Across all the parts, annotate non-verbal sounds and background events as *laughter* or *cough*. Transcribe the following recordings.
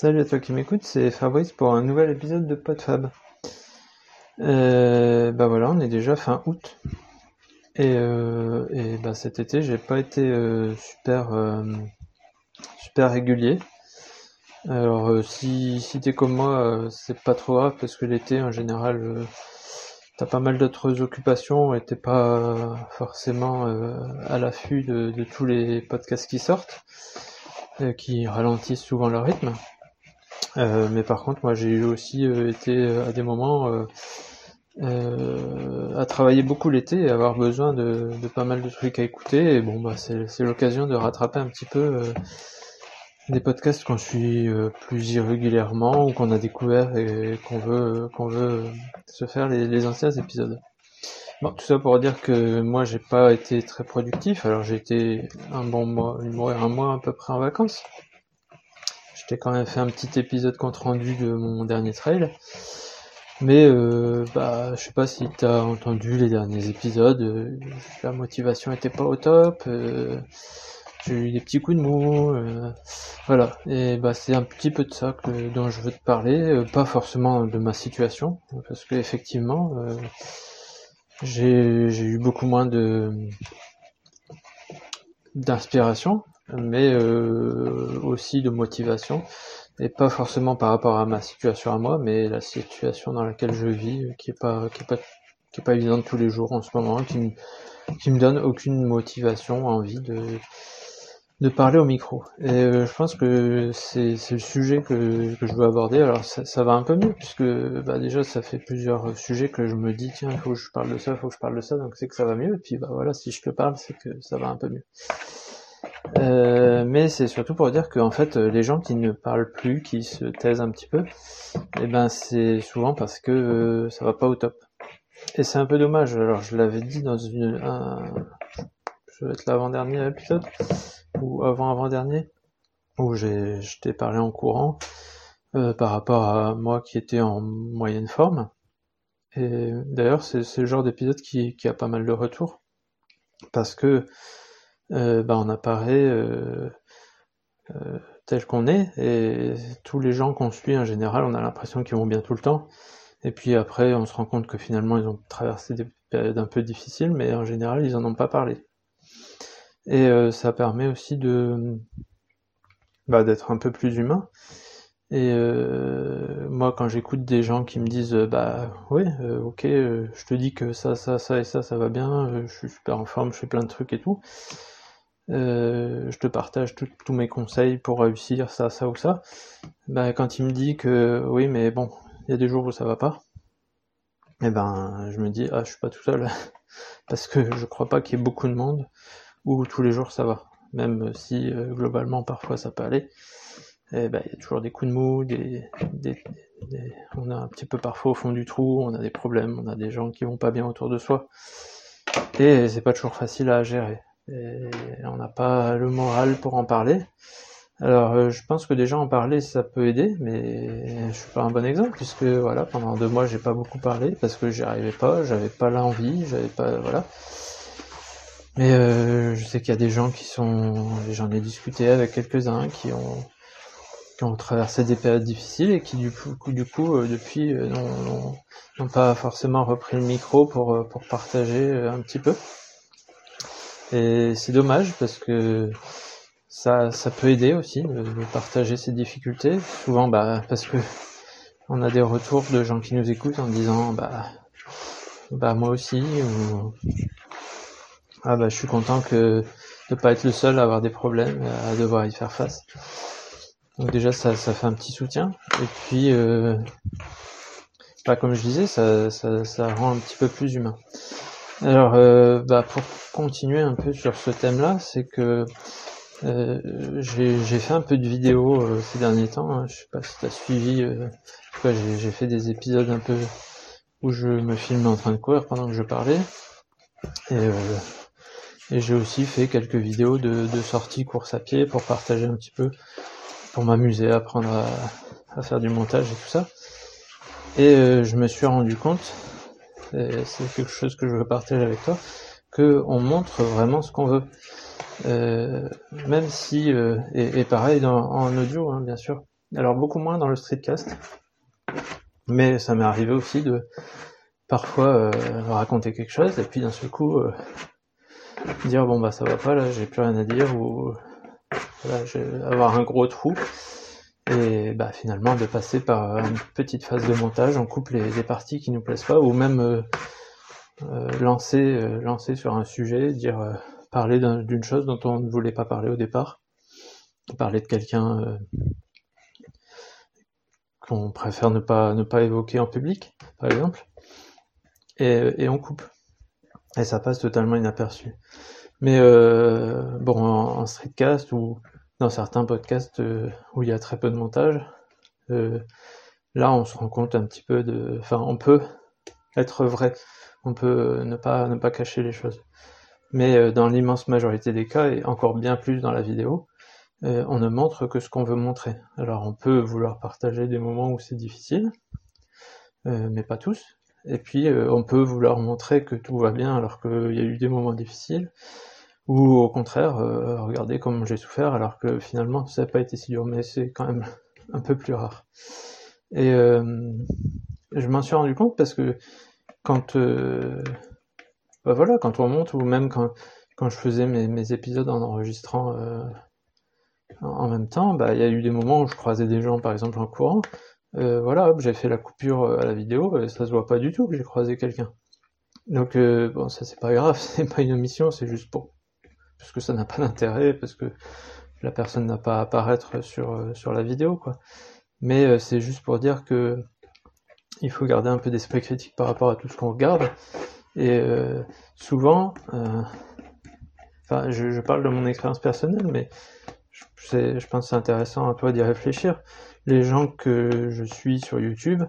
Salut à toi qui m'écoute, c'est Fabrice pour un nouvel épisode de PodFab. Euh, bah voilà, on est déjà fin août. Et, euh, et bah cet été, j'ai pas été euh, super euh, super régulier. Alors euh, si, si t'es comme moi, euh, c'est pas trop grave parce que l'été en général t'as pas mal d'autres occupations et t'es pas forcément à l'affût de, de, tous les podcasts qui sortent, qui ralentissent souvent leur rythme. Mais par contre moi j'ai aussi été à des moments à travailler beaucoup l'été et avoir besoin de, de, pas mal de trucs à écouter et bon bah c'est l'occasion de rattraper un petit peu des podcasts qu'on suit euh, plus irrégulièrement ou qu'on a découvert et qu'on veut qu'on veut se faire les, les, anciens épisodes. Bon, tout ça pour dire que moi j'ai pas été très productif. Alors j'ai été un bon mois, une mois, un mois à peu près en vacances. J'étais quand même fait un petit épisode compte rendu de mon dernier trail. Mais euh, bah je sais pas si t'as entendu les derniers épisodes. Euh, la motivation était pas au top. Euh, j'ai eu des petits coups de mou, euh, voilà. Et bah c'est un petit peu de ça que, dont je veux te parler, euh, pas forcément de ma situation, parce que effectivement, euh, j'ai eu beaucoup moins de d'inspiration, mais euh, aussi de motivation, et pas forcément par rapport à ma situation à moi, mais la situation dans laquelle je vis, qui est pas qui est pas qui est pas évidente tous les jours en ce moment, qui me qui me donne aucune motivation, envie de de parler au micro. Et euh, je pense que c'est le sujet que, que, je veux aborder. Alors ça, ça, va un peu mieux puisque bah, déjà ça fait plusieurs sujets que je me dis tiens il faut que je parle de ça, il faut que je parle de ça, donc c'est que ça va mieux. Et puis bah voilà si je te parle c'est que ça va un peu mieux. Euh, mais c'est surtout pour dire que en fait les gens qui ne parlent plus, qui se taisent un petit peu, eh ben c'est souvent parce que euh, ça va pas au top. Et c'est un peu dommage. Alors je l'avais dit dans une un, je vais être l'avant-dernier épisode ou avant-avant-dernier, où j'ai, je t'ai parlé en courant euh, par rapport à moi qui était en moyenne forme. Et d'ailleurs, c'est, c'est le genre d'épisode qui, qui a pas mal de retours, parce que euh, bah, on apparaît euh, euh, tel qu'on est, et tous les gens qu'on suit en général, on a l'impression qu'ils vont bien tout le temps. Et puis après, on se rend compte que finalement, ils ont traversé des périodes un peu difficiles, mais en général, ils en ont pas parlé. Et ça permet aussi de bah, d'être un peu plus humain. Et moi, quand j'écoute des gens qui me disent, bah euh, ok, je te dis que ça, ça, ça et ça, ça va bien, je suis super en forme, je fais plein de trucs et tout. Je te partage tous mes conseils pour réussir ça, ça ou ça. Bah, quand il me dit que oui, mais bon, il y a des jours où ça va pas. Et eh ben, je me dis, ah, je suis pas tout seul, *laughs* parce que je crois pas qu'il y ait beaucoup de monde où tous les jours ça va. Même si euh, globalement parfois ça peut aller, et eh ben, il y a toujours des coups de mou, des, des, des, on a un petit peu parfois au fond du trou, on a des problèmes, on a des gens qui vont pas bien autour de soi, et c'est pas toujours facile à gérer. Et on n'a pas le moral pour en parler. Alors euh, je pense que déjà en parler ça peut aider, mais je suis pas un bon exemple puisque voilà pendant deux mois j'ai pas beaucoup parlé parce que j'y arrivais pas, j'avais pas l'envie, j'avais pas voilà. Mais euh, je sais qu'il y a des gens qui sont, j'en ai discuté avec quelques-uns qui ont, qui ont traversé des périodes difficiles et qui du coup, du coup euh, depuis euh, n'ont pas forcément repris le micro pour, pour partager un petit peu. Et c'est dommage parce que ça, ça peut aider aussi de, partager ces difficultés. Souvent, bah, parce que on a des retours de gens qui nous écoutent en disant, bah, bah moi aussi, ou ah bah je suis content que de pas être le seul à avoir des problèmes, à devoir y faire face. Donc déjà ça, ça fait un petit soutien. Et puis euh, bah comme je disais, ça, ça, ça, rend un petit peu plus humain. Alors euh, bah pour continuer un peu sur ce thème-là, c'est que euh, j'ai fait un peu de vidéos euh, ces derniers temps. Hein. Je sais pas si tu as suivi. J'ai fait des épisodes un peu où je me filme en train de courir pendant que je parlais. Et j'ai aussi fait quelques vidéos de, de sortie course à pied pour partager un petit peu, pour m'amuser, apprendre à, faire du montage et tout ça. Et je me suis rendu compte, c'est quelque chose que je veux partager avec toi, que on montre vraiment ce qu'on veut. Euh, même si, euh, et, pareil en audio, hein, bien sûr, Alors beaucoup moins dans le streetcast, mais ça m'est arrivé aussi de parfois raconter quelque chose et puis d'un seul coup dire bon bah ça va pas là, j'ai plus rien à dire ou voilà, avoir un gros trou et bah finalement de passer par une petite phase de montage, on coupe les, parties qui nous plaisent pas ou même euh, euh, lancer euh, lancer sur un sujet, dire parler d'une chose dont on ne voulait pas parler au départ, parler de quelqu'un qu'on préfère ne pas ne pas évoquer en public, par exemple, et, et on coupe. Et ça passe totalement inaperçu. Mais euh, bon, en, streetcast ou dans certains podcasts euh, où il y a très peu de montage, euh, là on se rend compte un petit peu de, enfin on peut être vrai, on peut ne pas ne pas cacher les choses. Mais dans l'immense majorité des cas et encore bien plus dans la vidéo, on ne montre que ce qu'on veut montrer. Alors on peut vouloir partager des moments où c'est difficile, mais pas tous. Et puis on peut vouloir montrer que tout va bien alors qu'il y a eu des moments difficiles ou au contraire, euh, regardez comme j'ai souffert alors que finalement ça n'a pas été si dur, mais c'est quand même *laughs* un peu plus rare. Et euh, je m'en suis rendu compte parce que quand, euh, bah voilà, quand on monte ou même quand, quand je faisais mes, mes épisodes en enregistrant euh, en même temps, bah il y a eu des moments où je croisais des gens par exemple en courant. Euh, voilà, j'ai fait la coupure à la vidéo et ça se voit pas du tout que j'ai croisé quelqu'un. Donc bon, ça c'est pas grave, *laughs* c'est pas une omission, c'est juste pour parce que ça n'a pas d'intérêt, parce que la personne n'a pas à apparaître sur, euh, sur la vidéo, quoi. Mais euh, c'est juste pour dire que il faut garder un peu d'esprit critique par rapport à tout ce qu'on regarde. Et euh, souvent, enfin, je, je, parle de mon expérience personnelle, mais je, je pense que c'est intéressant à toi d'y réfléchir. Les gens que je suis sur YouTube,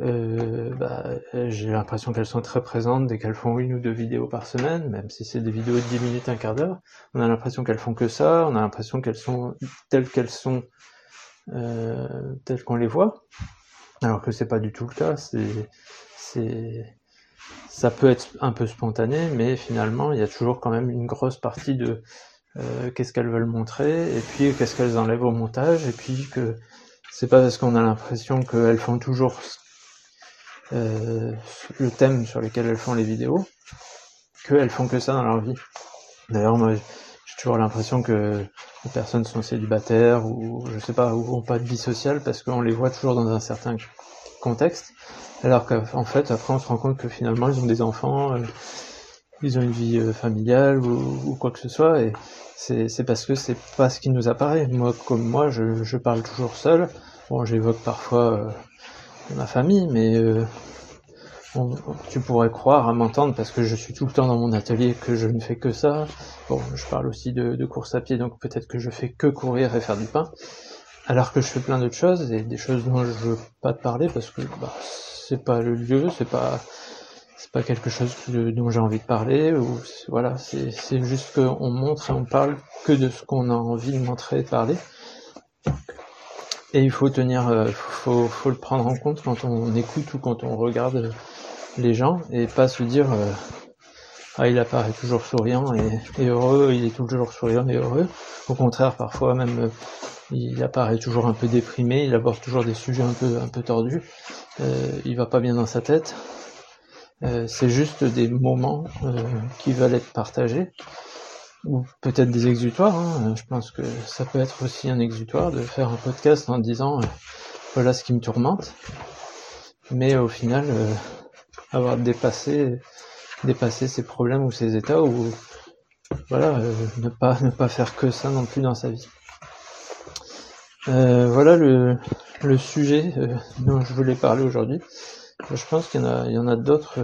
euh, bah, j'ai l'impression qu'elles sont très présentes dès qu'elles font une ou deux vidéos par semaine, même si c'est des vidéos de 10 minutes, un quart d'heure. On a l'impression qu'elles font que ça, on a l'impression qu'elles sont telles qu'elles sont, euh, telles qu'on les voit, alors que c'est pas du tout le cas. C'est, c'est, ça peut être un peu spontané, mais finalement, il y a toujours quand même une grosse partie de euh, qu'est-ce qu'elles veulent montrer, et puis qu'est-ce qu'elles enlèvent au montage, et puis que c'est pas parce qu'on a l'impression qu'elles font toujours euh, le thème sur lequel elles font les vidéos, qu'elles font que ça dans leur vie. D'ailleurs, moi, j'ai toujours l'impression que les personnes sont célibataires ou, je sais pas, ou ont pas de vie sociale parce qu'on les voit toujours dans un certain contexte. Alors qu'en fait, après, on se rend compte que finalement, ils ont des enfants, euh, ils ont une vie euh, familiale ou, quoi que ce soit, et c'est parce que c'est pas ce qui nous apparaît. Moi, comme moi, je, je parle toujours seul. Bon, j'évoque parfois ma famille, mais euh, tu pourrais croire à m'entendre parce que je suis tout le temps dans mon atelier que je ne fais que ça. Bon, je parle aussi de, de course à pied, donc peut-être que je fais que courir et faire du pain, alors que je fais plein d'autres choses et des choses dont je veux pas te parler parce que bah, c'est pas le lieu, c'est pas c'est pas quelque chose dont j'ai envie de parler ou voilà, c'est c'est juste qu'on montre et on parle que de ce qu'on a envie de montrer et de parler. Et il faut tenir, euh, faut, faut le prendre en compte quand on écoute ou quand on regarde les gens et pas se dire euh, ah il apparaît toujours souriant et, heureux, il est toujours souriant et heureux. Au contraire, parfois même euh, il apparaît toujours un peu déprimé, il aborde toujours des sujets un peu un peu tordus, euh, il va pas bien dans sa tête. c'est juste des moments qui veulent être partagés ou peut-être des exutoires. Hein. Je pense que ça peut être aussi un exutoire de faire un podcast en disant euh, voilà ce qui me tourmente, mais au final euh, avoir dépassé dépasser ces problèmes ou ces états ou voilà euh, ne pas ne pas faire que ça non plus dans sa vie. voilà le, le sujet dont je voulais parler aujourd'hui. Je pense qu'il y en a y en a d'autres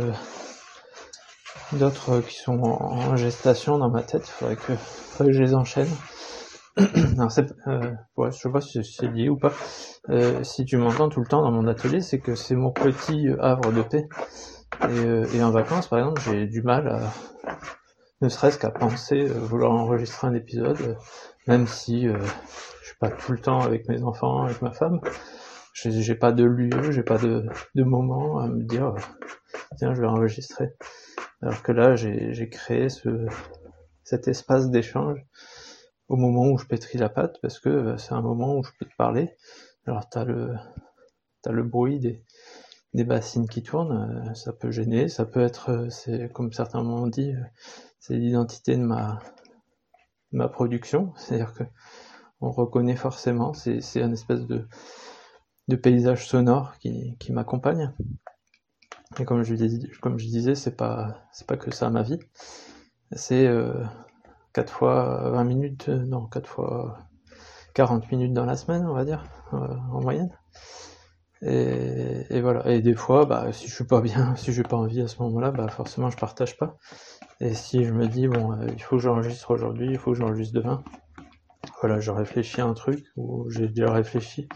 d'autres qui sont en, gestation dans ma tête. Faudrait que, faudrait que je les enchaîne. *clears throat* C'est, euh, ouais, je sais pas si c'est lié ou pas. Euh, si tu m'entends tout le temps dans mon atelier, c'est que c'est mon petit havre de paix. Et, euh, et en vacances, par exemple, j'ai du mal à, ne serait-ce qu'à penser euh, vouloir enregistrer un épisode, euh, même si je suis pas tout le temps avec mes enfants, avec ma femme. J'ai pas de lieu, j'ai pas de, de moment à me dire tiens je vais enregistrer. Alors que là, j'ai créé ce, cet espace d'échange au moment où je pétris la pâte, parce que euh, c'est un moment où je peux te parler, Alors t'as le t'as le bruit des, des bassines qui tournent, ça peut gêner, ça peut être, c'est comme certains m'ont dit, c'est l'identité de ma ma production, *laughs* c'est-à-dire que on reconnaît forcément, c'est c'est un espèce de de paysage sonore qui, qui m'accompagne. Et comme je, comme je disais, c'est pas, c'est pas que ça ma vie. C'est euh, 4 fois 20 minutes, euh, non, 4 fois 40 minutes dans la semaine, on va dire, euh, en moyenne. Et, voilà. Et des fois, bah, si je suis pas bien, *laughs* si j'ai pas envie à ce moment-là, bah, forcément, je partage pas. Et si je me dis, bon, euh, il faut que j'enregistre aujourd'hui, il faut que j'enregistre demain, voilà, je réfléchis à un truc, ou j'ai déjà réfléchi,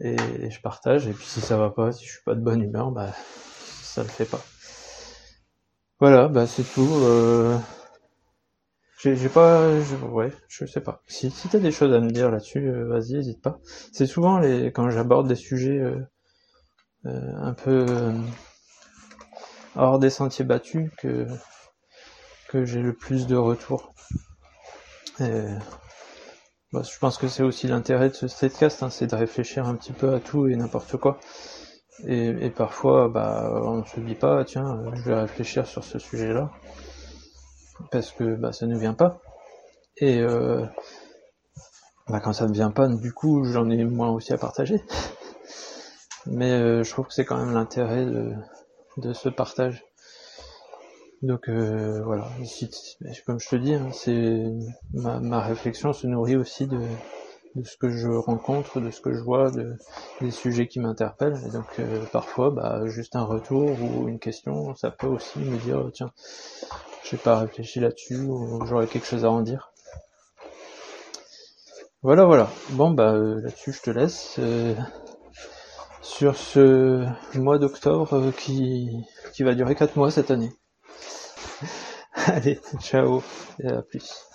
et, et je partage. Et puis si ça va pas, si je suis pas de bonne humeur, bah, ça le fait pas. Voilà, bah c'est tout. Euh... J'ai pas, ouais, je sais pas. Si, si t'as des choses à me dire là-dessus, euh, vas-y, hésite pas. C'est souvent les quand j'aborde des sujets euh, un peu hors des sentiers battus que que j'ai le plus de retours. Et, bah, je pense que c'est aussi l'intérêt de ce streetcast, hein, c'est de réfléchir un petit peu à tout et n'importe quoi. Et, parfois, bah, on se dit pas, tiens, je vais réfléchir sur ce sujet-là, parce que bah, ça ne vient pas. Et euh, bah, quand ça ne vient pas, du coup, j'en ai moins aussi à partager. Mais euh, je trouve que c'est quand même l'intérêt de, ce partage. Donc euh, voilà, comme je te dis, hein, ma réflexion se nourrit aussi de, de ce que je rencontre, de ce que je vois, de, des sujets qui m'interpellent. Et donc euh, parfois, bah, juste un retour ou une question, ça peut aussi me dire, tiens, j'ai pas réfléchi là-dessus, ou j'aurais quelque chose à en dire. Voilà, voilà. Bon, bah euh, là-dessus, je te laisse. Euh, sur ce mois d'octobre euh, qui, qui va durer 4 mois cette année. *laughs* Allez, ciao et à plus.